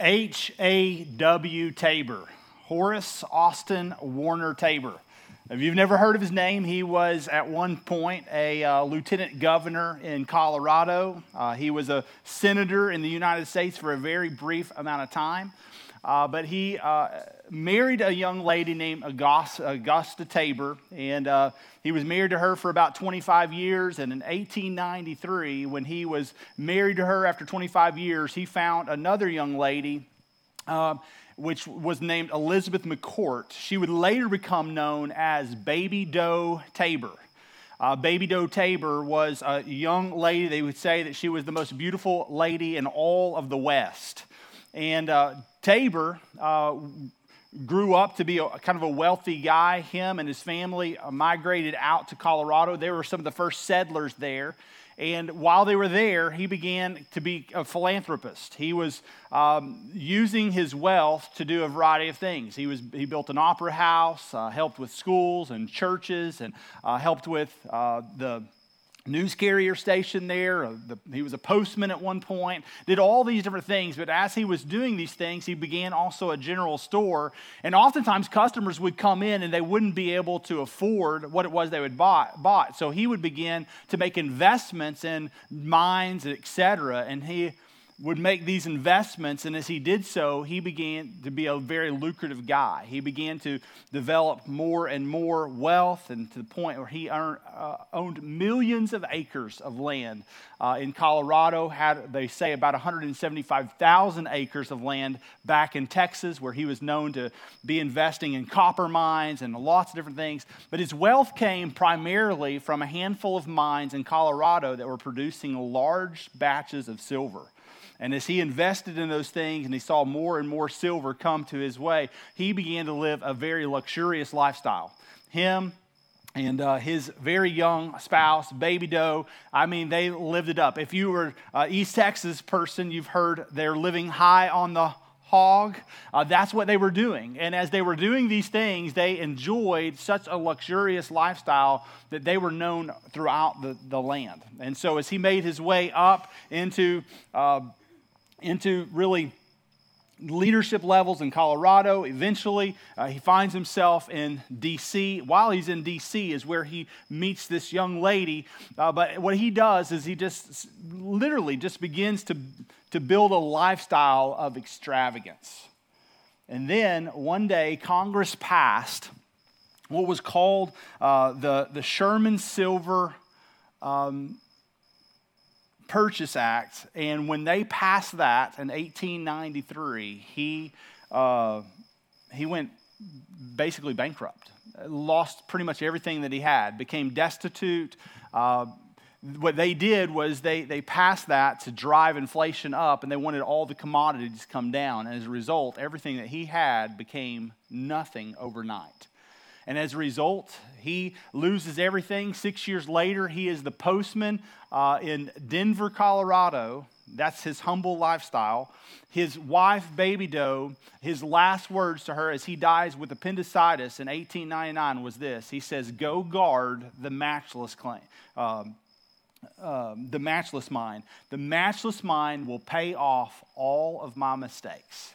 H.A.W. Tabor, Horace Austin Warner Tabor. If you've never heard of his name, he was at one point a uh, lieutenant governor in Colorado. Uh, he was a senator in the United States for a very brief amount of time. Uh, but he uh, married a young lady named Augusta, Augusta Tabor, and uh, he was married to her for about 25 years. And in 1893, when he was married to her after 25 years, he found another young lady uh, which was named Elizabeth McCourt. She would later become known as Baby Doe Tabor. Uh, Baby Doe Tabor was a young lady. They would say that she was the most beautiful lady in all of the West. And uh, Tabor uh, grew up to be a, kind of a wealthy guy. Him and his family uh, migrated out to Colorado. They were some of the first settlers there. And while they were there, he began to be a philanthropist. He was um, using his wealth to do a variety of things. He, was, he built an opera house, uh, helped with schools and churches, and uh, helped with uh, the news carrier station there. Uh, the, he was a postman at one point, did all these different things. But as he was doing these things, he began also a general store. And oftentimes, customers would come in and they wouldn't be able to afford what it was they would buy, bought. So he would begin to make investments in mines, etc. And he would make these investments, and as he did so, he began to be a very lucrative guy. He began to develop more and more wealth, and to the point where he earned, uh, owned millions of acres of land uh, in Colorado. Had they say about 175,000 acres of land back in Texas, where he was known to be investing in copper mines and lots of different things. But his wealth came primarily from a handful of mines in Colorado that were producing large batches of silver. And as he invested in those things and he saw more and more silver come to his way, he began to live a very luxurious lifestyle. Him, and uh, his very young spouse, Baby Doe, I mean, they lived it up. If you were an East Texas person, you've heard they're living high on the hog. Uh, that's what they were doing. And as they were doing these things, they enjoyed such a luxurious lifestyle that they were known throughout the, the land. And so as he made his way up into uh, into really leadership levels in Colorado. Eventually, uh, he finds himself in D.C. While he's in D.C., is where he meets this young lady. Uh, but what he does is he just literally just begins to, to build a lifestyle of extravagance. And then one day, Congress passed what was called uh, the, the Sherman Silver um, Purchase Act, and when they passed that in 1893, he, uh, he went basically bankrupt, lost pretty much everything that he had, became destitute. Uh, what they did was they, they passed that to drive inflation up, and they wanted all the commodities to come down. And as a result, everything that he had became nothing overnight. And as a result, he loses everything. Six years later, he is the postman uh, in Denver, Colorado. That's his humble lifestyle. His wife, Baby Doe, his last words to her as he dies with appendicitis in 1899 was this He says, Go guard the matchless claim. Um, um, the matchless mine. The matchless mine will pay off all of my mistakes.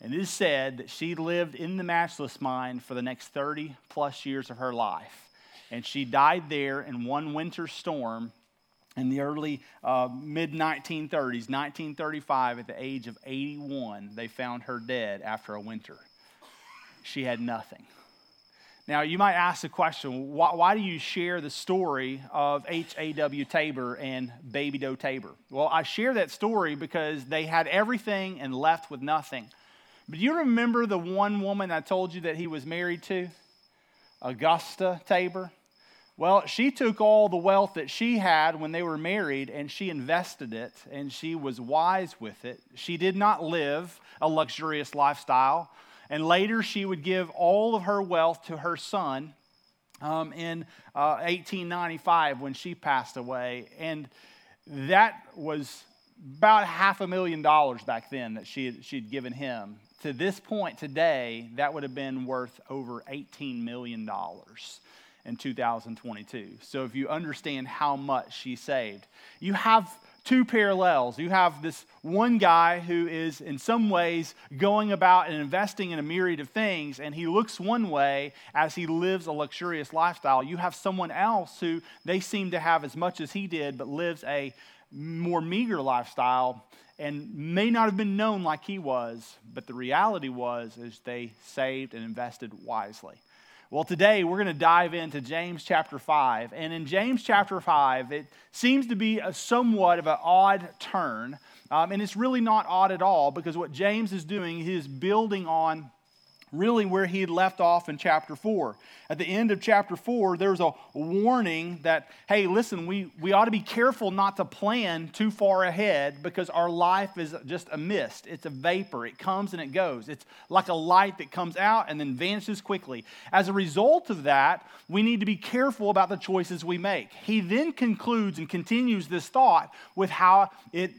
And it is said that she lived in the matchless mine for the next 30 plus years of her life. And she died there in one winter storm in the early uh, mid 1930s, 1935, at the age of 81. They found her dead after a winter. She had nothing. Now, you might ask the question why, why do you share the story of H.A.W. Tabor and Baby Doe Tabor? Well, I share that story because they had everything and left with nothing. But you remember the one woman I told you that he was married to? Augusta Tabor? Well, she took all the wealth that she had when they were married and she invested it and she was wise with it. She did not live a luxurious lifestyle. And later she would give all of her wealth to her son um, in uh, 1895 when she passed away. And that was about half a million dollars back then that she had, she'd given him to this point today, that would have been worth over $18 million in 2022. So if you understand how much she saved, you have two parallels. You have this one guy who is, in some ways, going about and investing in a myriad of things, and he looks one way as he lives a luxurious lifestyle. You have someone else who they seem to have as much as he did, but lives a more meager lifestyle and may not have been known like he was, but the reality was is they saved and invested wisely. Well, today we're going to dive into James chapter 5. And in James chapter 5, it seems to be a somewhat of an odd turn. Um, and it's really not odd at all because what James is doing, he is building on really where he had left off in chapter 4. At the end of chapter 4, there's a warning that, hey, listen, we, we ought to be careful not to plan too far ahead because our life is just a mist. It's a vapor. It comes and it goes. It's like a light that comes out and then vanishes quickly. As a result of that, we need to be careful about the choices we make. He then concludes and continues this thought with how it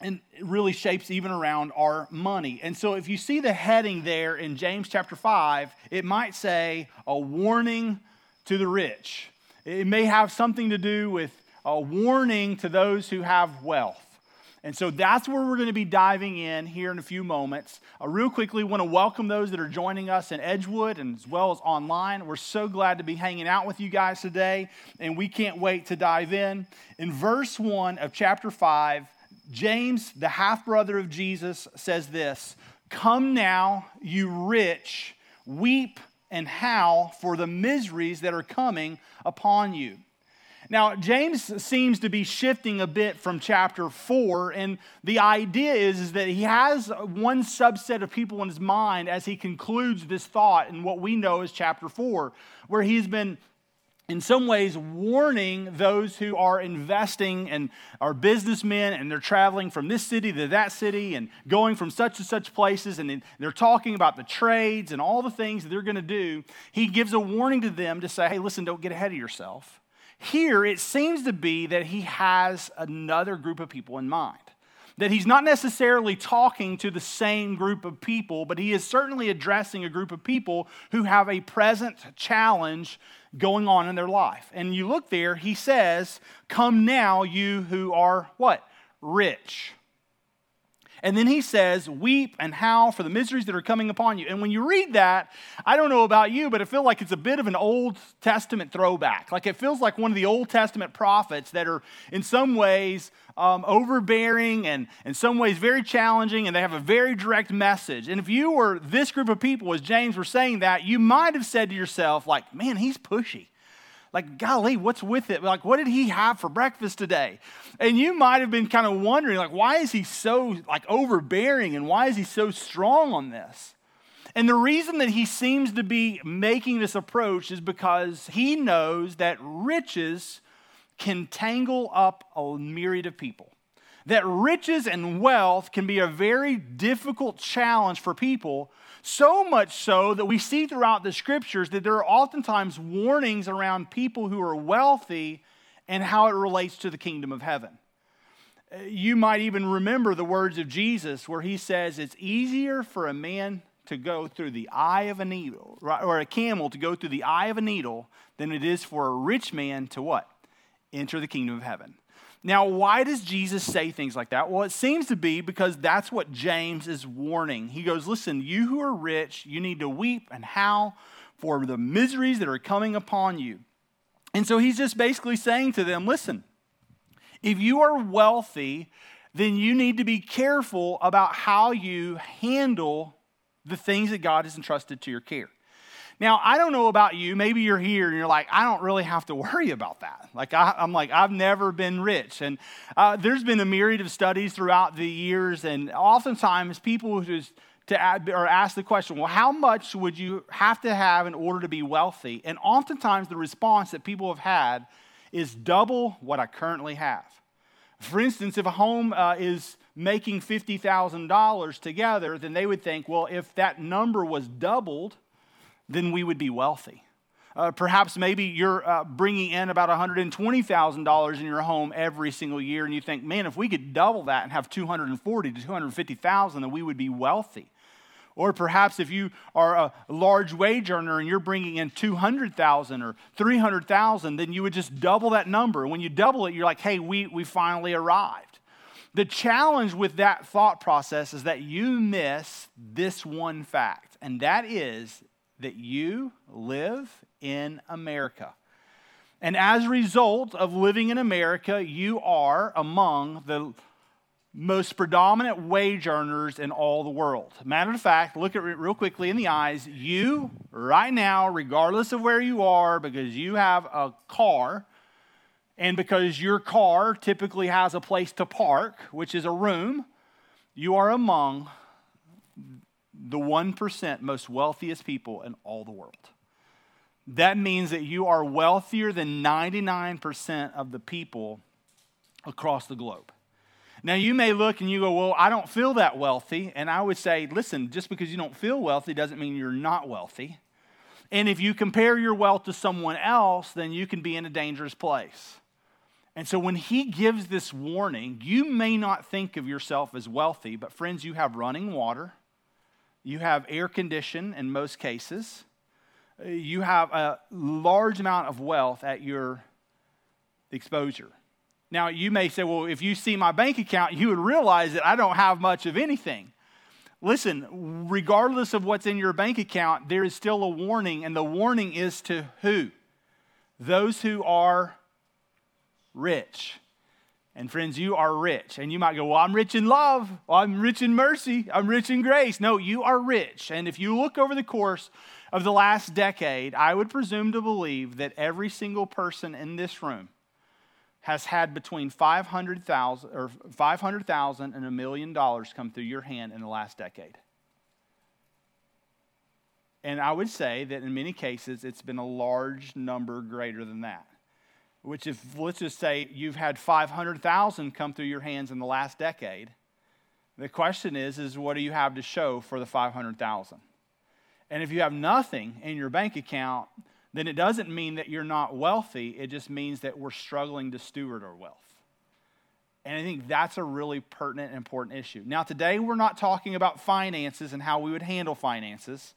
and it really shapes even around our money. And so if you see the heading there in James chapter 5, it might say a warning to the rich. It may have something to do with a warning to those who have wealth. And so that's where we're going to be diving in here in a few moments. Uh, real quickly, want to welcome those that are joining us in Edgewood and as well as online. We're so glad to be hanging out with you guys today, and we can't wait to dive in. In verse 1 of chapter 5, James, the half brother of Jesus, says this Come now, you rich, weep and howl for the miseries that are coming upon you. Now, James seems to be shifting a bit from chapter 4, and the idea is, is that he has one subset of people in his mind as he concludes this thought in what we know as chapter 4, where he's been in some ways warning those who are investing and are businessmen and they're traveling from this city to that city and going from such and such places and they're talking about the trades and all the things that they're going to do he gives a warning to them to say hey listen don't get ahead of yourself. Here it seems to be that he has another group of people in mind that he's not necessarily talking to the same group of people, but he is certainly addressing a group of people who have a present challenge going on in their life. And you look there, he says, Come now, you who are what? Rich. And then he says, Weep and howl for the miseries that are coming upon you. And when you read that, I don't know about you, but I feel like it's a bit of an Old Testament throwback. Like it feels like one of the Old Testament prophets that are in some ways um, overbearing and in some ways very challenging, and they have a very direct message. And if you were this group of people, as James were saying that, you might have said to yourself, like, man, he's pushy. Like, golly, what's with it? Like, what did he have for breakfast today? And you might have been kind of wondering, like, why is he so like overbearing and why is he so strong on this? And the reason that he seems to be making this approach is because he knows that riches can tangle up a myriad of people. That riches and wealth can be a very difficult challenge for people, so much so that we see throughout the scriptures that there are oftentimes warnings around people who are wealthy and how it relates to the kingdom of heaven. Uh, you might even remember the words of Jesus where he says, It's easier for a man to go through the eye of a needle, or a camel to go through the eye of a needle, than it is for a rich man to what? enter the kingdom of heaven. Now, why does Jesus say things like that? Well, it seems to be because that's what James is warning. He goes, Listen, you who are rich, you need to weep and howl for the miseries that are coming upon you. And so he's just basically saying to them, Listen, if you are wealthy, then you need to be careful about how you handle the things that God has entrusted to your care. Now, I don't know about you. Maybe you're here and you're like, I don't really have to worry about that. Like, I, am like, I've never been rich. And uh, there's been a myriad of studies throughout the years, and oftentimes people just to add, or ask the question, well, how much would you have to have in order to be wealthy? And oftentimes the response that people have had is double what I currently have. For instance, if a home uh, is making $50,000 together, then they would think, well, if that number was doubled, then we would be wealthy. Uh, perhaps maybe you're uh, bringing in about $120,000 in your home every single year, and you think, man, if we could double that and have 240 to 250,000, then we would be wealthy. Or perhaps if you are a large wage earner and you're bringing in 200,000 or 300,000, then you would just double that number. When you double it, you're like, hey, we, we finally arrived. The challenge with that thought process is that you miss this one fact, and that is that you live in America. And as a result of living in America, you are among the most predominant wage earners in all the world. Matter of fact, look at it real quickly in the eyes. You, right now, regardless of where you are, because you have a car, and because your car typically has a place to park, which is a room, you are among the 1% most wealthiest people in all the world. That means that you are wealthier than 99% of the people across the globe. Now, you may look and you go, Well, I don't feel that wealthy. And I would say, Listen, just because you don't feel wealthy doesn't mean you're not wealthy. And if you compare your wealth to someone else, then you can be in a dangerous place. And so when he gives this warning, you may not think of yourself as wealthy, but friends, you have running water, you have air condition in most cases, you have a large amount of wealth at your exposure. Now, you may say, well, if you see my bank account, you would realize that I don't have much of anything. Listen, regardless of what's in your bank account, there is still a warning, and the warning is to who? Those who are rich. And friends, you are rich. And you might go, Well, I'm rich in love. Well, I'm rich in mercy. I'm rich in grace. No, you are rich. And if you look over the course of the last decade, I would presume to believe that every single person in this room has had between 500,000 or 500,000 and a million dollars come through your hand in the last decade. And I would say that in many cases it's been a large number greater than that. Which if let's just say you've had 500,000 come through your hands in the last decade, the question is is what do you have to show for the 500,000? And if you have nothing in your bank account, then it doesn't mean that you're not wealthy. It just means that we're struggling to steward our wealth. And I think that's a really pertinent and important issue. Now, today we're not talking about finances and how we would handle finances.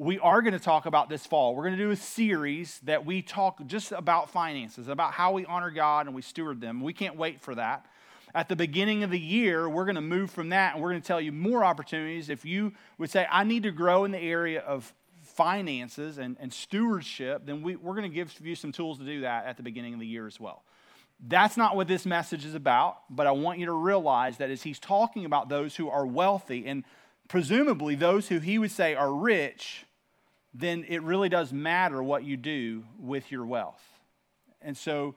We are going to talk about this fall. We're going to do a series that we talk just about finances, about how we honor God and we steward them. We can't wait for that. At the beginning of the year, we're going to move from that and we're going to tell you more opportunities. If you would say, I need to grow in the area of finances and, and stewardship, then we, we're going to give you some tools to do that at the beginning of the year as well. That's not what this message is about, but I want you to realize that as he's talking about those who are wealthy and presumably those who he would say are rich, then it really does matter what you do with your wealth. And so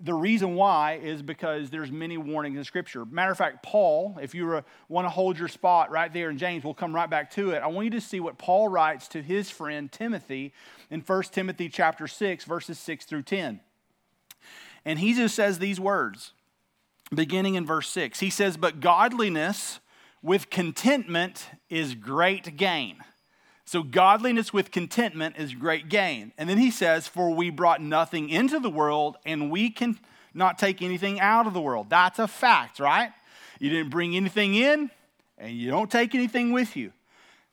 the reason why is because there's many warnings in Scripture. Matter of fact, Paul, if you want to hold your spot right there in James, we'll come right back to it. I want you to see what Paul writes to his friend Timothy in 1 Timothy chapter 6, verses 6 through 10. And he just says these words, beginning in verse 6. He says, But godliness with contentment is great gain. So, godliness with contentment is great gain. And then he says, For we brought nothing into the world, and we can not take anything out of the world. That's a fact, right? You didn't bring anything in, and you don't take anything with you.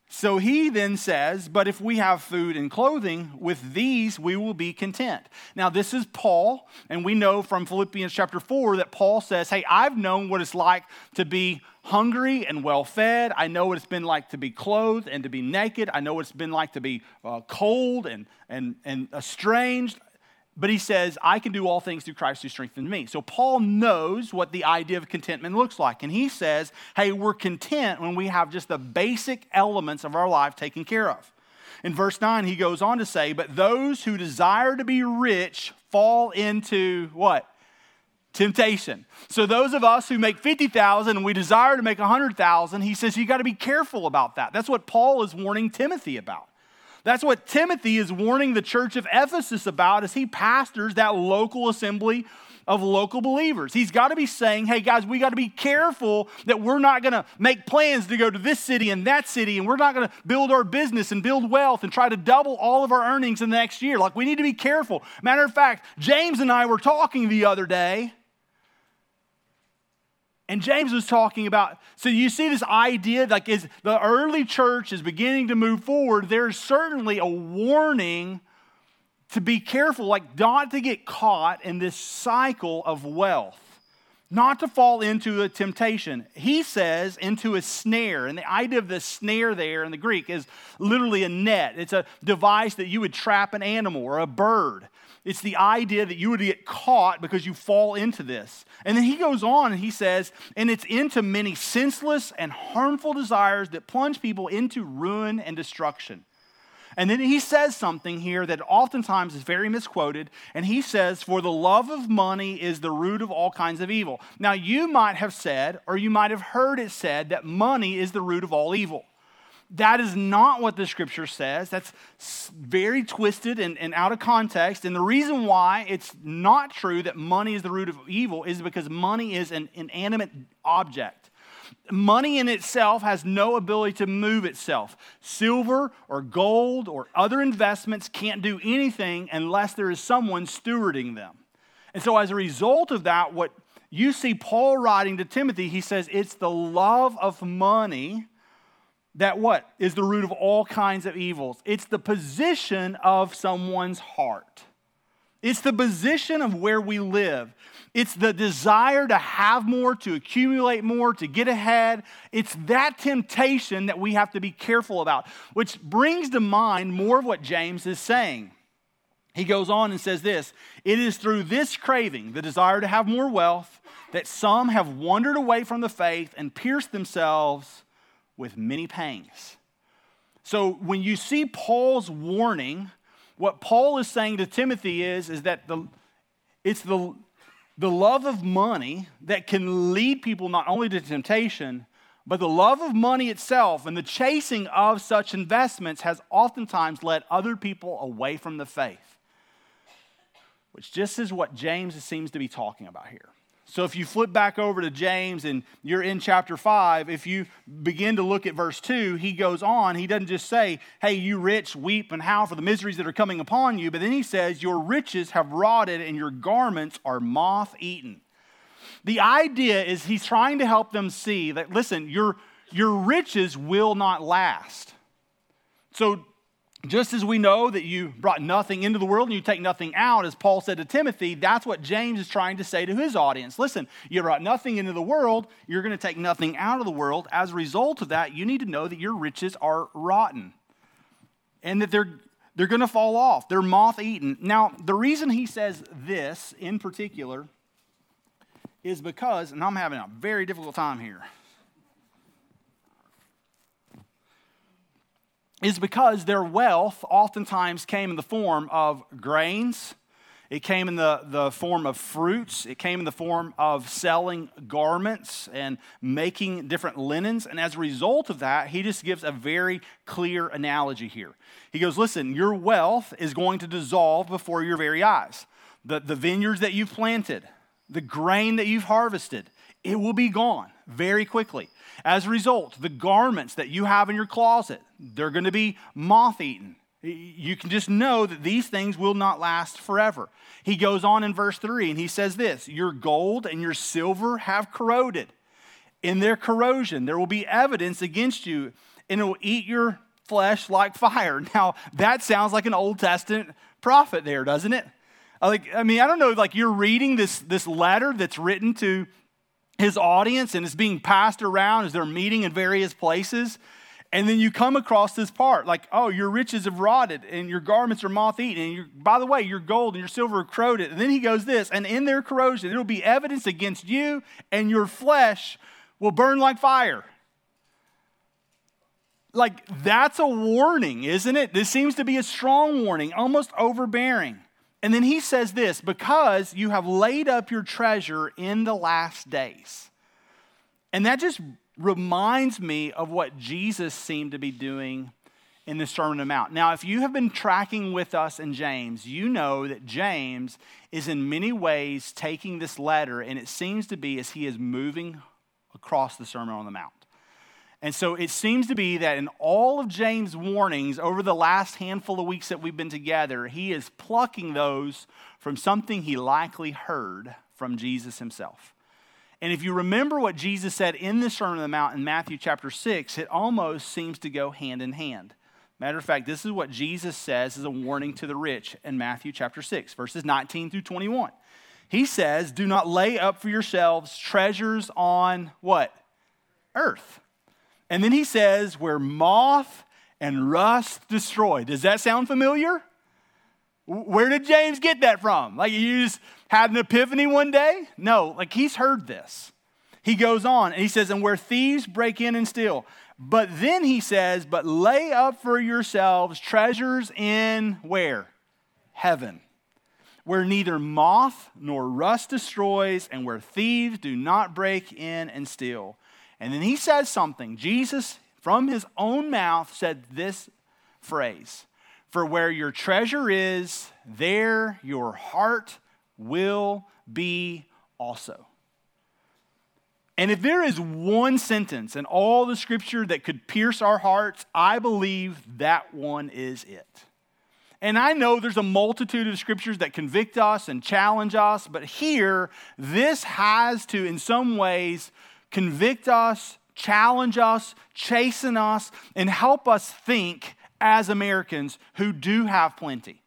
So he then says, But if we have food and clothing, with these we will be content. Now, this is Paul, and we know from Philippians chapter 4 that Paul says, Hey, I've known what it's like to be hungry and well fed. I know what it's been like to be clothed and to be naked. I know what it's been like to be uh, cold and, and, and estranged. But he says, I can do all things through Christ who strengthens me. So Paul knows what the idea of contentment looks like. And he says, hey, we're content when we have just the basic elements of our life taken care of. In verse 9, he goes on to say, But those who desire to be rich fall into what? Temptation. So those of us who make 50,000 and we desire to make 100,000, he says you got to be careful about that. That's what Paul is warning Timothy about. That's what Timothy is warning the church of Ephesus about as he pastors that local assembly of local believers. He's got to be saying, hey guys, we got to be careful that we're not going to make plans to go to this city and that city, and we're not going to build our business and build wealth and try to double all of our earnings in the next year. Like, we need to be careful. Matter of fact, James and I were talking the other day And James was talking about, so you see this idea, like as the early church is beginning to move forward, there's certainly a warning to be careful, like not to get caught in this cycle of wealth, not to fall into a temptation. He says into a snare, and the idea of the snare there in the Greek is literally a net. It's a device that you would trap an animal or a bird. It's the idea that you would get caught because you fall into this. And then he goes on and he says, and it's into many senseless and harmful desires that plunge people into ruin and destruction. And then he says something here that oftentimes is very misquoted. And he says, For the love of money is the root of all kinds of evil. Now, you might have said, or you might have heard it said, that money is the root of all evil. That is not what the scripture says. That's very twisted and, and out of context. And the reason why it's not true that money is the root of evil is because money is an inanimate object. Money in itself has no ability to move itself. Silver or gold or other investments can't do anything unless there is someone stewarding them. And so, as a result of that, what you see Paul writing to Timothy, he says it's the love of money that what? Is the root of all kinds of evils. It's the position of someone's heart. It's the position of where we live. It's the desire to have more to accumulate more to get ahead. It's that temptation that we have to be careful about which brings to mind more of what james is saying. He goes on and says this it is through this craving the desire to have more wealth that some have wandered away from the faith and pierced themselves with many pangs. So when you see Paul's warning, what Paul is saying to Timothy is, is that the, it's the, the love of money that can lead people not only to temptation, but the love of money itself and the chasing of such investments has oftentimes led other people away from the faith, which just is what James seems to be talking about here. So if you flip back over to James and you're in chapter 5, if you begin to look at verse 2, he goes on. He doesn't just say, Hey, you rich, weep and howl for the miseries that are coming upon you, but then he says, Your riches have rotted and your garments are moth eaten. The idea is he's trying to help them see that, listen, your, your riches will not last. So just as we know that you brought nothing into the world and you take nothing out, as Paul said to Timothy, that's what James is trying to say to his audience. Listen, you brought nothing into the world, you're going to take nothing out of the world. As a result of that, you need to know that your riches are rotten and that they're, they're going to fall off. They're moth eaten. Now, the reason he says this in particular is because, and I'm having a very difficult time here. Is because their wealth oftentimes came in the form of grains, it came in the, the form of fruits, it came in the form of selling garments and making different linens. And as a result of that, he just gives a very clear analogy here. He goes, Listen, your wealth is going to dissolve before your very eyes. The, the vineyards that you've planted, the grain that you've harvested, it will be gone very quickly. As a result, the garments that you have in your closet, they're going to be moth eaten. You can just know that these things will not last forever. He goes on in verse 3 and he says this Your gold and your silver have corroded. In their corrosion, there will be evidence against you, and it will eat your flesh like fire. Now, that sounds like an Old Testament prophet there, doesn't it? Like, I mean, I don't know, like you're reading this, this letter that's written to his audience and it's being passed around as they're meeting in various places. And then you come across this part like, oh, your riches have rotted and your garments are moth eaten. And by the way, your gold and your silver are corroded. And then he goes this, and in their corrosion, there will be evidence against you, and your flesh will burn like fire. Like, that's a warning, isn't it? This seems to be a strong warning, almost overbearing. And then he says this because you have laid up your treasure in the last days. And that just reminds me of what Jesus seemed to be doing in the Sermon on the Mount. Now, if you have been tracking with us in James, you know that James is in many ways taking this letter, and it seems to be as he is moving across the Sermon on the Mount. And so it seems to be that in all of James' warnings over the last handful of weeks that we've been together, he is plucking those from something he likely heard from Jesus himself. And if you remember what Jesus said in the Sermon on the Mount in Matthew chapter 6, it almost seems to go hand in hand. Matter of fact, this is what Jesus says as a warning to the rich in Matthew chapter 6, verses 19 through 21. He says, Do not lay up for yourselves treasures on what? Earth. And then he says, Where moth and rust destroy. Does that sound familiar? Where did James get that from? Like you just had an epiphany one day? No, like he's heard this. He goes on and he says, And where thieves break in and steal. But then he says, But lay up for yourselves treasures in where? Heaven. Where neither moth nor rust destroys, and where thieves do not break in and steal. And then he says something. Jesus, from his own mouth, said this phrase For where your treasure is, there your heart will be also. And if there is one sentence in all the scripture that could pierce our hearts, I believe that one is it. And I know there's a multitude of scriptures that convict us and challenge us, but here, this has to, in some ways, convict us, challenge us, chasten us, and help us think as Americans who do have plenty.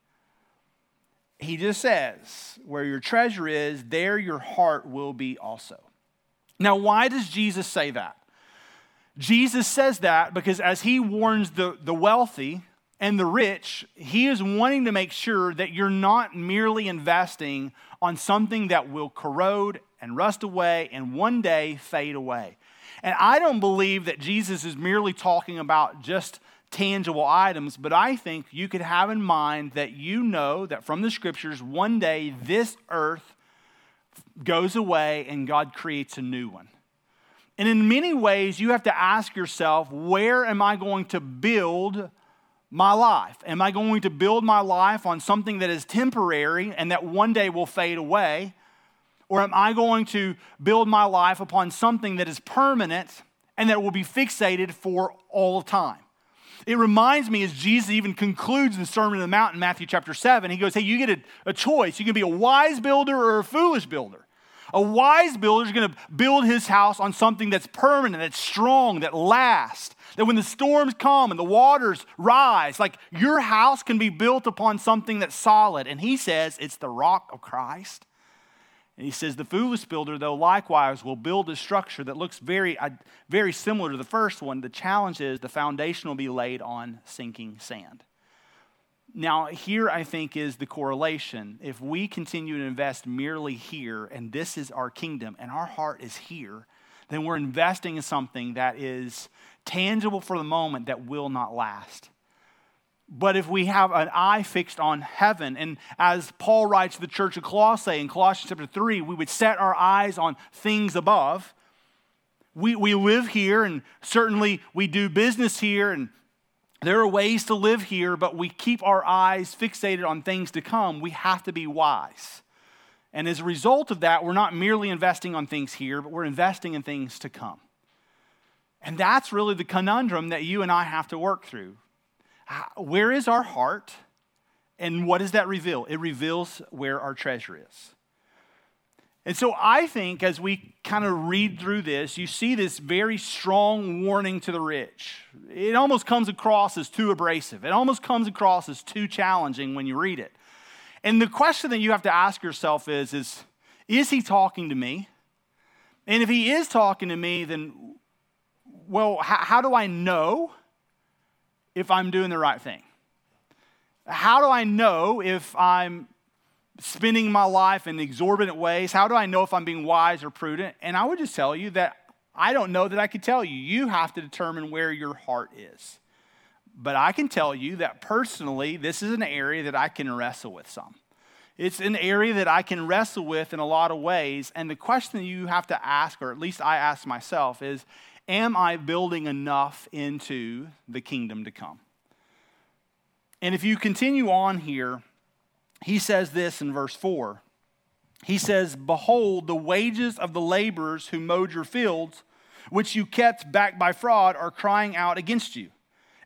He just says, Where your treasure is, there your heart will be also. Now, why does Jesus say that? Jesus says that because as he warns the, the wealthy and the rich, he is wanting to make sure that you're not merely investing on something that will corrode and rust away and one day fade away. And I don't believe that Jesus is merely talking about just tangible items, but I think you could have in mind that you know that from the scriptures, one day this earth goes away and God creates a new one. And in many ways, you have to ask yourself, where am I going to build my life? Am I going to build my life on something that is temporary and that one day will fade away? Or am I going to build my life upon something that is permanent and that will be fixated for all time? It reminds me as Jesus even concludes the Sermon on the Mount in Matthew chapter 7, he goes, Hey, you get a, a choice. You can be a wise builder or a foolish builder. A wise builder is going to build his house on something that's permanent, that's strong, that lasts. That when the storms come and the waters rise, like your house can be built upon something that's solid. And he says it's the rock of Christ. And he says the foolish builder, though, likewise will build a structure that looks very, uh, very similar to the first one. The challenge is the foundation will be laid on sinking sand. Now, here I think is the correlation. If we continue to invest merely here, and this is our kingdom, and our heart is here, then we're investing in something that is tangible for the moment that will not last. But if we have an eye fixed on heaven, and as Paul writes to the church of Colossae in Colossians chapter 3, we would set our eyes on things above. We, we live here, and certainly we do business here, and there are ways to live here, but we keep our eyes fixated on things to come. We have to be wise. And as a result of that, we're not merely investing on things here, but we're investing in things to come. And that's really the conundrum that you and I have to work through. Where is our heart? And what does that reveal? It reveals where our treasure is. And so I think as we kind of read through this, you see this very strong warning to the rich. It almost comes across as too abrasive, it almost comes across as too challenging when you read it. And the question that you have to ask yourself is, is, is he talking to me? And if he is talking to me, then, well, how, how do I know if I'm doing the right thing? How do I know if I'm spending my life in exorbitant ways? How do I know if I'm being wise or prudent? And I would just tell you that I don't know that I could tell you. You have to determine where your heart is. But I can tell you that personally, this is an area that I can wrestle with some. It's an area that I can wrestle with in a lot of ways. And the question you have to ask, or at least I ask myself, is Am I building enough into the kingdom to come? And if you continue on here, he says this in verse 4. He says, Behold, the wages of the laborers who mowed your fields, which you kept back by fraud, are crying out against you.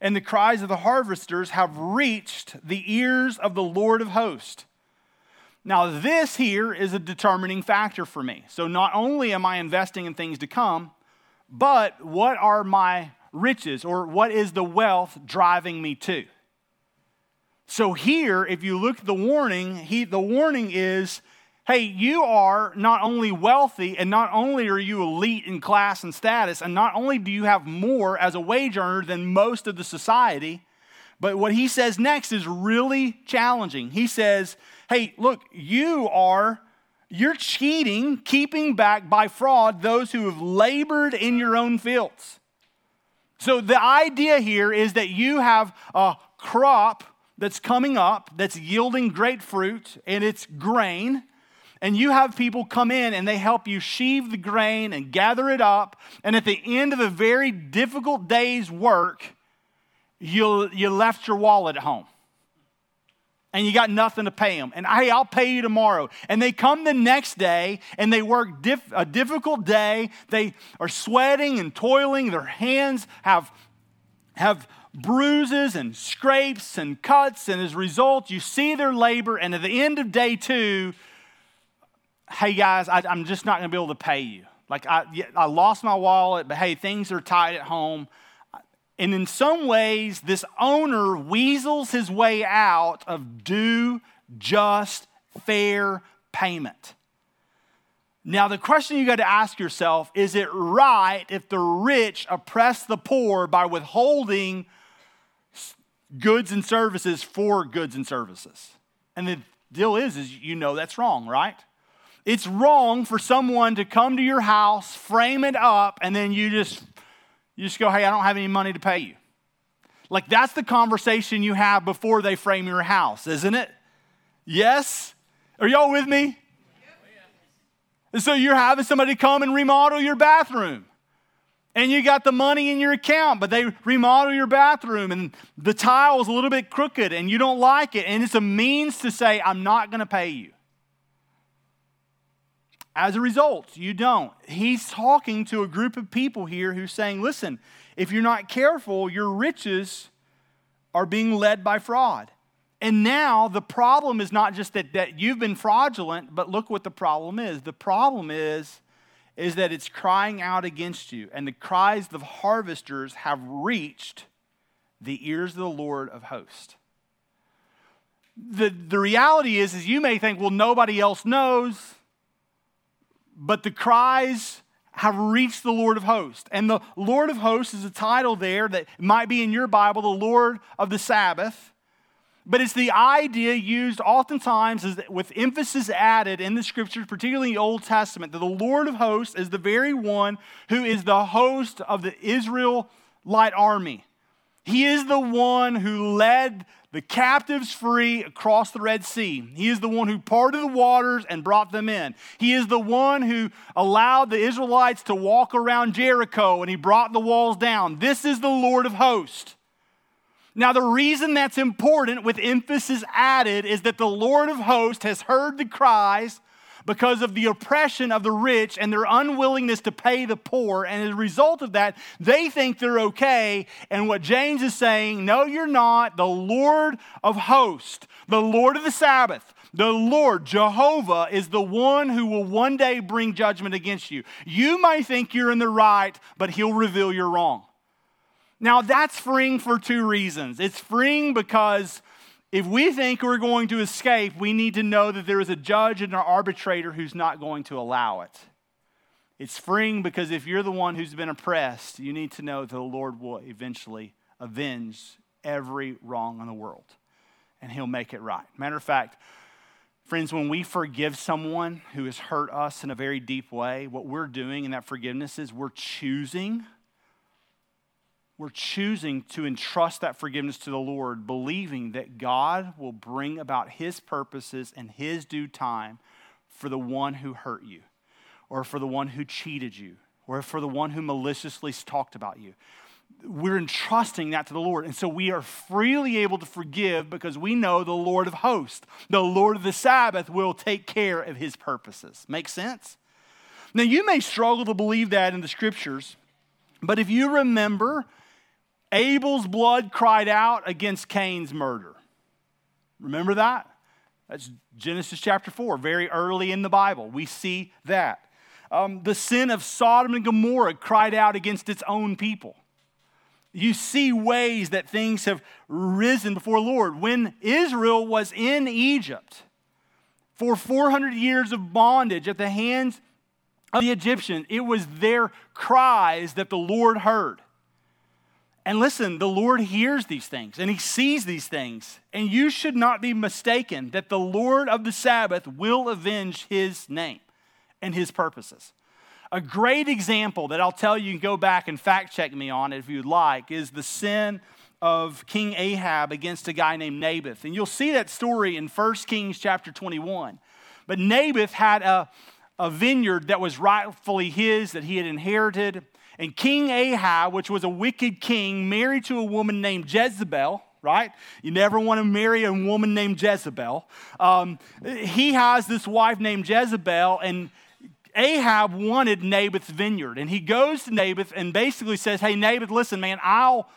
And the cries of the harvesters have reached the ears of the Lord of hosts. Now, this here is a determining factor for me. So, not only am I investing in things to come, but what are my riches or what is the wealth driving me to? So, here, if you look at the warning, he, the warning is hey, you are not only wealthy and not only are you elite in class and status, and not only do you have more as a wage earner than most of the society, but what he says next is really challenging. He says, hey, look, you are. You're cheating, keeping back by fraud those who have labored in your own fields. So, the idea here is that you have a crop that's coming up that's yielding great fruit and it's grain, and you have people come in and they help you sheave the grain and gather it up. And at the end of a very difficult day's work, you you left your wallet at home and you got nothing to pay them. And hey, I'll pay you tomorrow. And they come the next day and they work a difficult day. They are sweating and toiling. Their hands have, have bruises and scrapes and cuts. And as a result, you see their labor. And at the end of day two, hey guys, I, am just not going to be able to pay you. Like I, I lost my wallet, but hey, things are tight at home. And in some ways, this owner weasels his way out of due, just, fair payment. Now, the question you got to ask yourself is it right if the rich oppress the poor by withholding goods and services for goods and services? And the deal is, is you know that's wrong, right? It's wrong for someone to come to your house, frame it up, and then you just you just go, hey, I don't have any money to pay you. Like that's the conversation you have before they frame your house, isn't it? Yes? Are y'all with me? And so you're having somebody come and remodel your bathroom. And you got the money in your account, but they remodel your bathroom and the tile is a little bit crooked and you don't like it. And it's a means to say, I'm not going to pay you. As a result, you don't. He's talking to a group of people here who's saying, listen, if you're not careful, your riches are being led by fraud. And now the problem is not just that, that you've been fraudulent, but look what the problem is. The problem is, is that it's crying out against you, and the cries of harvesters have reached the ears of the Lord of hosts. The, the reality is, is you may think, well, nobody else knows but the cries have reached the Lord of hosts. And the Lord of hosts is a title there that might be in your Bible, the Lord of the Sabaoth. But it's the idea used oftentimes with emphasis added in the scriptures, particularly in the Old Testament, that the Lord of hosts is the very one who is the host of the Israelite army. He is the one who led the captives free across the Red Sea. He is the one who parted the waters and brought them in. He is the one who allowed the Israelites to walk around Jericho and he brought the walls down. This is the Lord of hosts. Now, the reason that's important with emphasis added is that the Lord of hosts has heard the cries because of the oppression of the rich and their unwillingness to pay the poor. And as a result of that, they think they're okay. And what James is saying, no, you're not. The Lord of hosts, the Lord of the Sabaoth, the Lord, Jehovah, is the one who will one day bring judgment against you. You may think you're in the right, but he'll reveal you're wrong. Now, that's freeing for two reasons. It's freeing because if we think we're going to escape, we need to know that there is a judge and an arbitrator who's not going to allow it. It's freeing because if you're the one who's been oppressed, you need to know that the Lord will eventually avenge every wrong in the world and he'll make it right. Matter of fact, friends, when we forgive someone who has hurt us in a very deep way, what we're doing in that forgiveness is we're choosing we're choosing to entrust that forgiveness to the Lord, believing that God will bring about His purposes in His due time for the one who hurt you, or for the one who cheated you, or for the one who maliciously talked about you. We're entrusting that to the Lord. And so we are freely able to forgive because we know the Lord of hosts, the Lord of the Sabaoth, will take care of His purposes. Make sense? Now, you may struggle to believe that in the scriptures, but if you remember, Abel's blood cried out against Cain's murder. Remember that? That's Genesis chapter 4, very early in the Bible. We see that. Um, the sin of Sodom and Gomorrah cried out against its own people. You see ways that things have risen before the Lord. When Israel was in Egypt for 400 years of bondage at the hands of the Egyptians, it was their cries that the Lord heard. And listen, the Lord hears these things and He sees these things. And you should not be mistaken that the Lord of the Sabaoth will avenge His name and His purposes. A great example that I'll tell you, you go back and fact check me on if you'd like, is the sin of King Ahab against a guy named Naboth. And you'll see that story in 1 Kings chapter 21. But Naboth had a, a vineyard that was rightfully his, that he had inherited. And King Ahab, which was a wicked king, married to a woman named Jezebel, right? You never want to marry a woman named Jezebel. Um, he has this wife named Jezebel, and Ahab wanted Naboth's vineyard. And he goes to Naboth and basically says, Hey, Naboth, listen, man, I'll.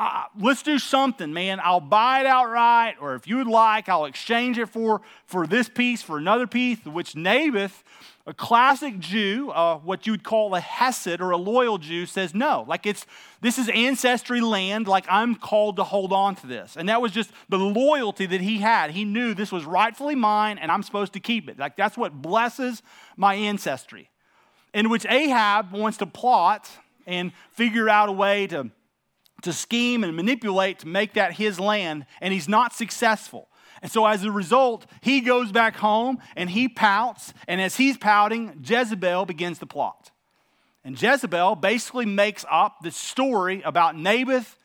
Uh, let's do something, man. I'll buy it outright, or if you would like, I'll exchange it for, for this piece, for another piece, which Naboth a classic Jew, uh, what you would call a Hesed or a loyal Jew, says no. Like it's this is ancestry land. Like I'm called to hold on to this, and that was just the loyalty that he had. He knew this was rightfully mine, and I'm supposed to keep it. Like that's what blesses my ancestry. In which Ahab wants to plot and figure out a way to to scheme and manipulate to make that his land, and he's not successful. And so as a result, he goes back home and he pouts. And as he's pouting, Jezebel begins to plot. And Jezebel basically makes up the story about Naboth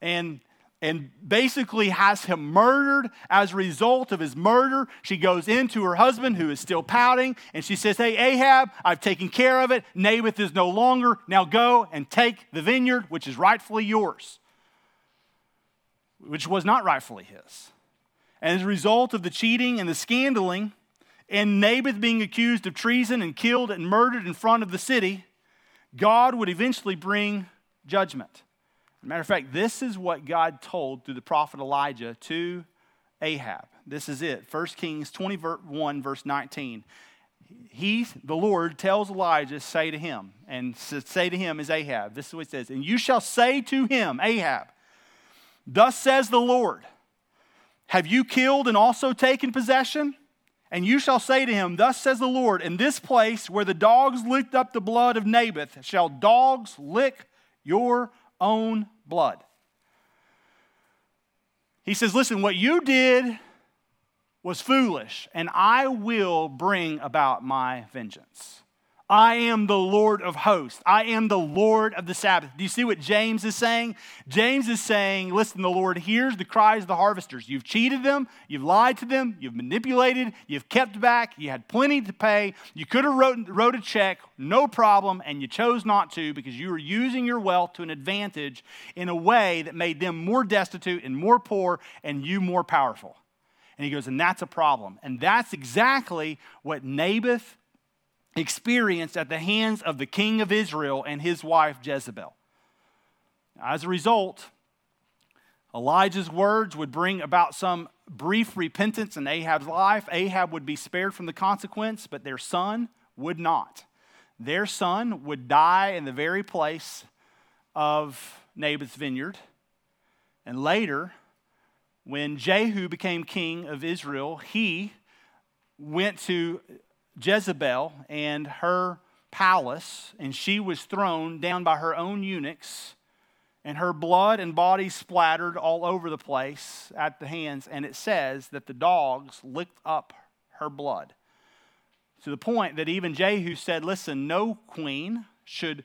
and, and basically has him murdered. As a result of his murder, she goes into her husband who is still pouting and she says, Hey, Ahab, I've taken care of it. Naboth is no longer. Now go and take the vineyard, which is rightfully yours, which was not rightfully his. And as a result of the cheating and the scandaling, and Naboth being accused of treason and killed and murdered in front of the city, God would eventually bring judgment. Matter of fact, this is what God told through the prophet Elijah to Ahab. This is it. 1 Kings 21, verse 19. He, the Lord, tells Elijah, say to him, and say to him is Ahab. This is what he says. And you shall say to him, Ahab, Thus says the Lord, have you killed and also taken possession? And you shall say to him, Thus says the Lord, in this place where the dogs licked up the blood of Naboth, shall dogs lick your own blood. He says, Listen, what you did was foolish, and I will bring about my vengeance. I am the Lord of hosts. I am the Lord of the Sabaoth. Do you see what James is saying? James is saying, listen, the Lord hears the cries of the harvesters. You've cheated them, you've lied to them, you've manipulated, you've kept back, you had plenty to pay. You could have wrote, wrote a check, no problem, and you chose not to because you were using your wealth to an advantage in a way that made them more destitute and more poor and you more powerful. And he goes, and that's a problem. And that's exactly what Naboth experienced at the hands of the king of Israel and his wife Jezebel. As a result, Elijah's words would bring about some brief repentance in Ahab's life. Ahab would be spared from the consequence, but their son would not. Their son would die in the very place of Naboth's vineyard. And later, when Jehu became king of Israel, he went to Jezebel and her palace, and she was thrown down by her own eunuchs, and her blood and body splattered all over the place at the hands. And it says that the dogs licked up her blood. To the point that even Jehu said, Listen, no queen should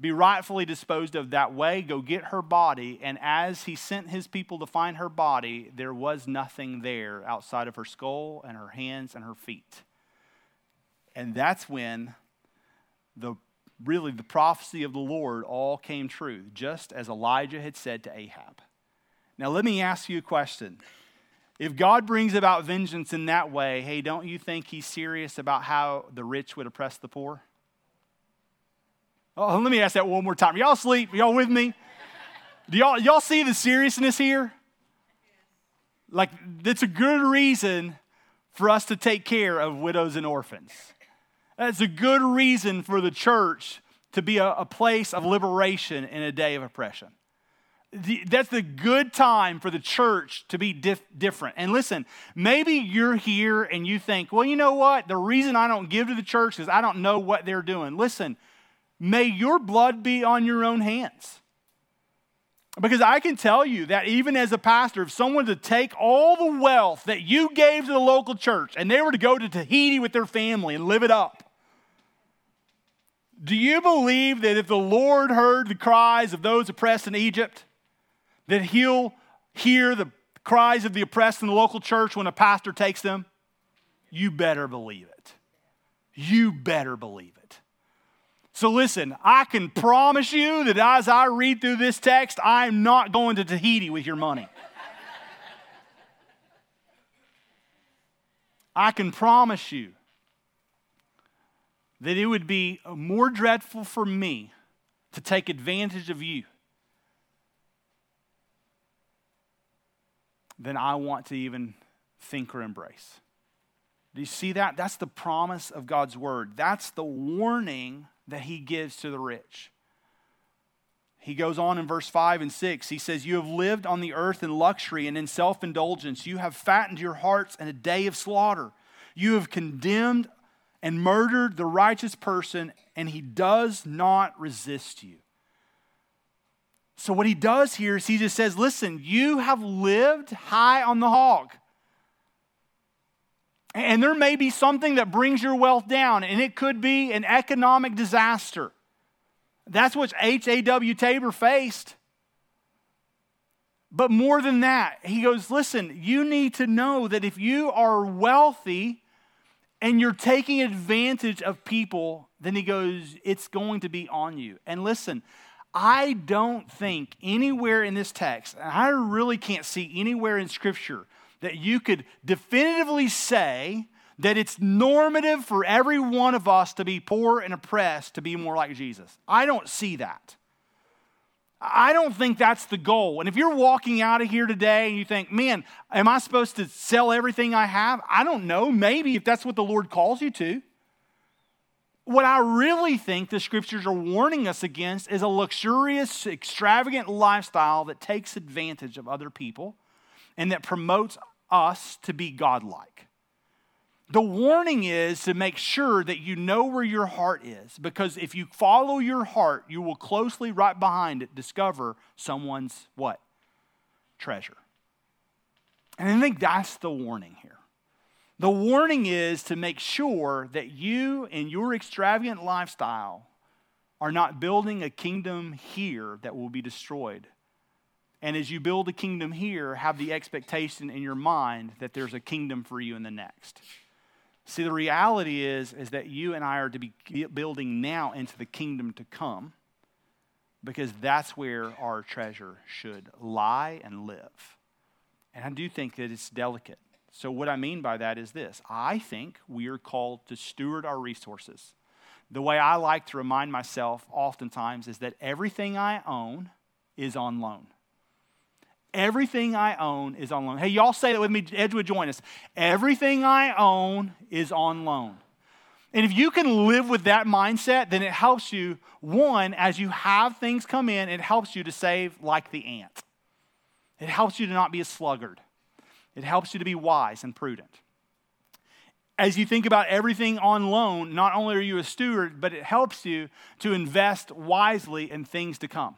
be rightfully disposed of that way. Go get her body. And as he sent his people to find her body, there was nothing there outside of her skull and her hands and her feet. And that's when the really the prophecy of the Lord all came true, just as Elijah had said to Ahab. Now, let me ask you a question. If God brings about vengeance in that way, hey, don't you think he's serious about how the rich would oppress the poor? Oh, let me ask that one more time. Y'all sleep? Y'all with me? Do y'all, y'all see the seriousness here? Like, it's a good reason for us to take care of widows and orphans. That's a good reason for the church to be a, a place of liberation in a day of oppression. The, that's the good time for the church to be dif- different. And listen, maybe you're here and you think, well, you know what? The reason I don't give to the church is I don't know what they're doing. Listen, may your blood be on your own hands. Because I can tell you that even as a pastor, if someone to take all the wealth that you gave to the local church and they were to go to Tahiti with their family and live it up, do you believe that if the Lord heard the cries of those oppressed in Egypt, that he'll hear the cries of the oppressed in the local church when a pastor takes them? You better believe it. You better believe it. So, listen, I can promise you that as I read through this text, I'm not going to Tahiti with your money. I can promise you that it would be uh, more dreadful for me to take advantage of you than I want to even think or embrace. Do you see that? That's the promise of God's word. That's the warning that he gives to the rich. He goes on in verse 5 and 6. He says, You have lived on the earth in luxury and in self indulgence. You have fattened your hearts in a day of slaughter. You have condemned and murdered the righteous person, and he does not resist you. So, what he does here is he just says, Listen, you have lived high on the hog. And there may be something that brings your wealth down, and it could be an economic disaster. That's what H.A.W. Tabor faced. But more than that, he goes, Listen, you need to know that if you are wealthy and you're taking advantage of people, then he goes, It's going to be on you. And listen, I don't think anywhere in this text, and I really can't see anywhere in Scripture that you could definitively say that it's normative for every one of us to be poor and oppressed to be more like Jesus. I don't see that. I don't think that's the goal. And if you're walking out of here today and you think, man, am I supposed to sell everything I have? I don't know. Maybe if that's what the Lord calls you to. What I really think the scriptures are warning us against is a luxurious, extravagant lifestyle that takes advantage of other people and that promotes us to be godlike. The warning is to make sure that you know where your heart is, because if you follow your heart, you will closely, right behind it, discover someone's what? Treasure. And I think that's the warning here. The warning is to make sure that you and your extravagant lifestyle are not building a kingdom here that will be destroyed, and as you build a kingdom here, have the expectation in your mind that there's a kingdom for you in the next. See, the reality is, is that you and I are to be building now into the kingdom to come because that's where our treasure should lie and live. And I do think that it's delicate. So, what I mean by that is this I think we are called to steward our resources. The way I like to remind myself oftentimes is that everything I own is on loan. Everything I own is on loan. Hey, y'all say that with me. Edgewood, join us. Everything I own is on loan. And if you can live with that mindset, then it helps you, one, as you have things come in, it helps you to save like the ant. It helps you to not be a sluggard. It helps you to be wise and prudent. As you think about everything on loan, not only are you a steward, but it helps you to invest wisely in things to come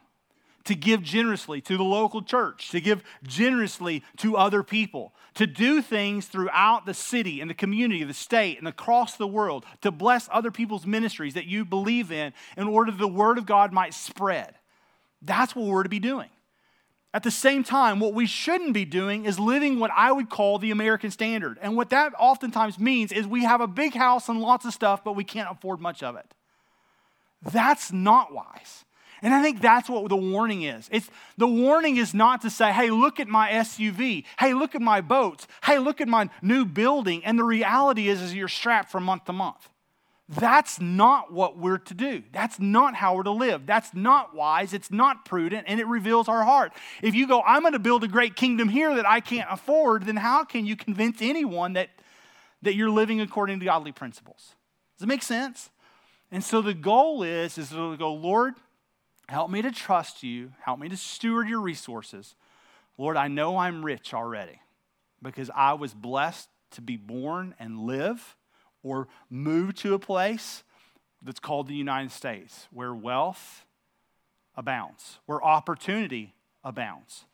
to give generously to the local church, to give generously to other people, to do things throughout the city and the community, the state, and across the world, to bless other people's ministries that you believe in in order that the word of God might spread. That's what we're to be doing. At the same time, what we shouldn't be doing is living what I would call the American standard. And what that oftentimes means is we have a big house and lots of stuff, but we can't afford much of it. That's not wise. And I think that's what the warning is. It's the warning is not to say, "Hey, look at my SUV. Hey, look at my boats. Hey, look at my new building." And the reality is is you're strapped from month to month. That's not what we're to do. That's not how we're to live. That's not wise. It's not prudent, and it reveals our heart. If you go, I'm going to build a great kingdom here that I can't afford, then how can you convince anyone that that you're living according to godly principles. Does it make sense? And so the goal is, is to go, Lord, help me to trust you, help me to steward your resources. Lord, I know I'm rich already because I was blessed to be born and live or move to a place that's called the United States where wealth abounds, where opportunity abounds.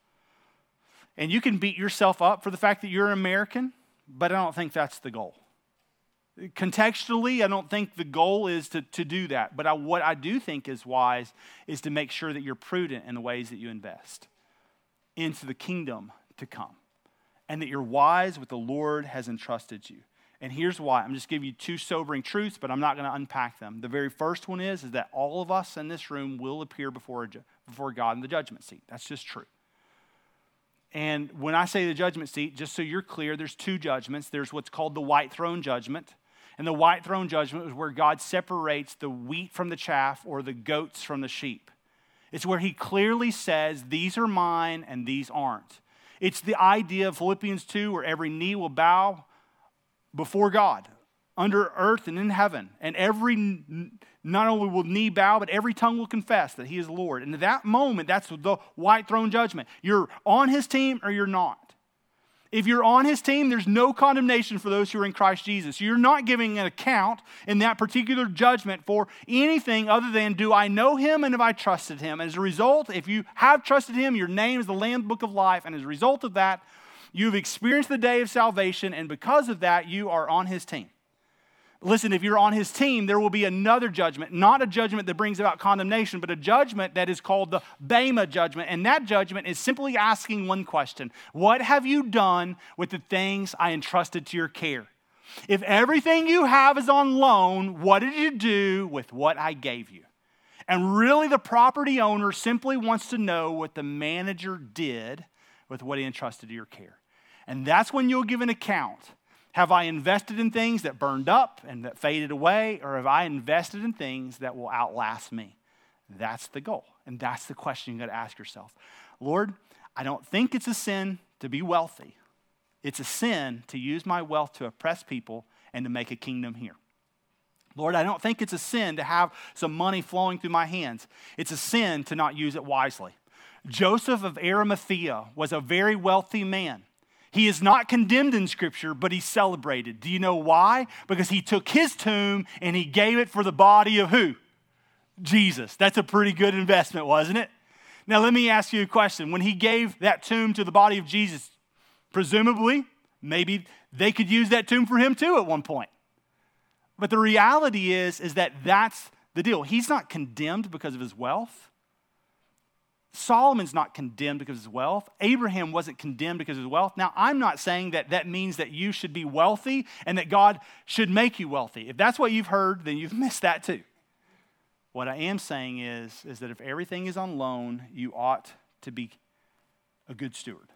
And you can beat yourself up for the fact that you're an American, but I don't think that's the goal. Contextually, I don't think the goal is to, to do that. But I, what I do think is wise is to make sure that you're prudent in the ways that you invest into the kingdom to come and that you're wise with the Lord has entrusted you. And here's why. I'm just giving you two sobering truths, but I'm not going to unpack them. The very first one is, is that all of us in this room will appear before, before God in the judgment seat. That's just true. And when I say the judgment seat, just so you're clear, there's two judgments. There's what's called the white throne judgment. And the white throne judgment is where God separates the wheat from the chaff or the goats from the sheep. It's where he clearly says, These are mine and these aren't. It's the idea of Philippians 2 where every knee will bow before God, under earth and in heaven. And every, not only will knee bow, but every tongue will confess that He is Lord. And at that moment, that's the white throne judgment. You're on His team or you're not. If you're on his team, there's no condemnation for those who are in Christ Jesus. You're not giving an account in that particular judgment for anything other than do I know him and have I trusted him? As a result, if you have trusted him, your name is the Lamb Book of Life. And as a result of that, You've experienced the day of salvation, and because of that, you are on his team. Listen, if you're on his team, there will be another judgment, not a judgment that brings about condemnation, but a judgment that is called the Bema judgment. And that judgment is simply asking one question What have you done with the things I entrusted to your care? If everything you have is on loan, what did you do with what I gave you? And really, the property owner simply wants to know what the manager did with what he entrusted to your care. And that's when you'll give an account. Have I invested in things that burned up and that faded away, or have I invested in things that will outlast me? That's the goal. And that's the question you got to ask yourself. Lord, I don't think it's a sin to be wealthy. It's a sin to use my wealth to oppress people and to make a kingdom here. Lord, I don't think it's a sin to have some money flowing through my hands. It's a sin to not use it wisely. Joseph of Arimathea was a very wealthy man. He is not condemned in Scripture, but he's celebrated. Do you know why? Because he took his tomb and he gave it for the body of who? Jesus. That's a pretty good investment, wasn't it? Now, let me ask you a question. When he gave that tomb to the body of Jesus, presumably, maybe they could use that tomb for him too at one point. But the reality is, is that that's the deal. He's not condemned because of his wealth. Solomon's not condemned because of his wealth. Abraham wasn't condemned because of his wealth. Now, I'm not saying that that means that you should be wealthy and that God should make you wealthy. If that's what you've heard, then you've missed that too. What I am saying is, is that if everything is on loan, you ought to be a good steward.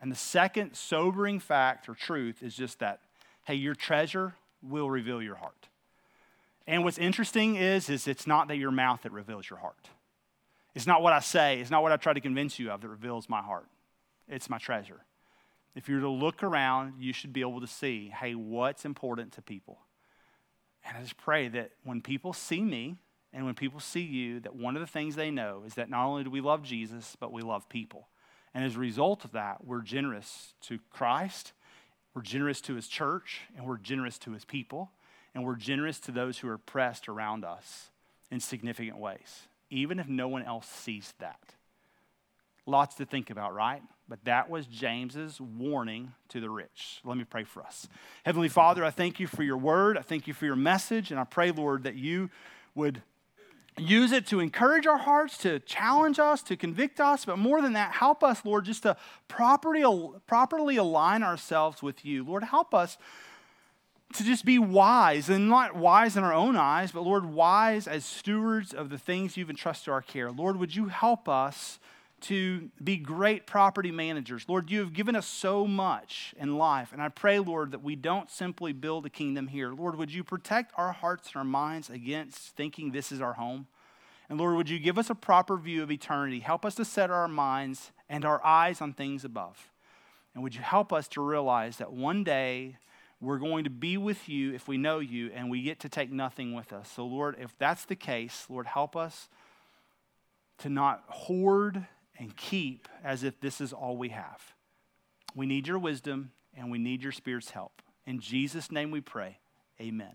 And the second sobering fact or truth is just that, hey, your treasure will reveal your heart. And what's interesting is, is it's not that your mouth that reveals your heart. It's not what I say, it's not what I try to convince you of that reveals my heart. It's my treasure. If you're to look around, you should be able to see hey, what's important to people? And I just pray that when people see me and when people see you, that one of the things they know is that not only do we love Jesus, but we love people. And as a result of that, we're generous to Christ, we're generous to his church, and we're generous to his people, and we're generous to those who are pressed around us in significant ways even if no one else sees that. Lots to think about, right? But that was James's warning to the rich. Let me pray for us. Heavenly Father, I thank you for your word. I thank you for your message. And I pray, Lord, that you would use it to encourage our hearts, to challenge us, to convict us. But more than that, help us, Lord, just to properly, properly align ourselves with you. Lord, help us to just be wise, and not wise in our own eyes, but Lord, wise as stewards of the things you've entrusted to our care. Lord, would you help us to be great property managers? Lord, you have given us so much in life, and I pray, Lord, that we don't simply build a kingdom here. Lord, would you protect our hearts and our minds against thinking this is our home? And Lord, would you give us a proper view of eternity? Help us to set our minds and our eyes on things above. And would you help us to realize that one day, we're going to be with you if we know you and we get to take nothing with us. So, Lord, if that's the case, Lord, help us to not hoard and keep as if this is all we have. We need your wisdom and we need your Spirit's help. In Jesus' name we pray. Amen.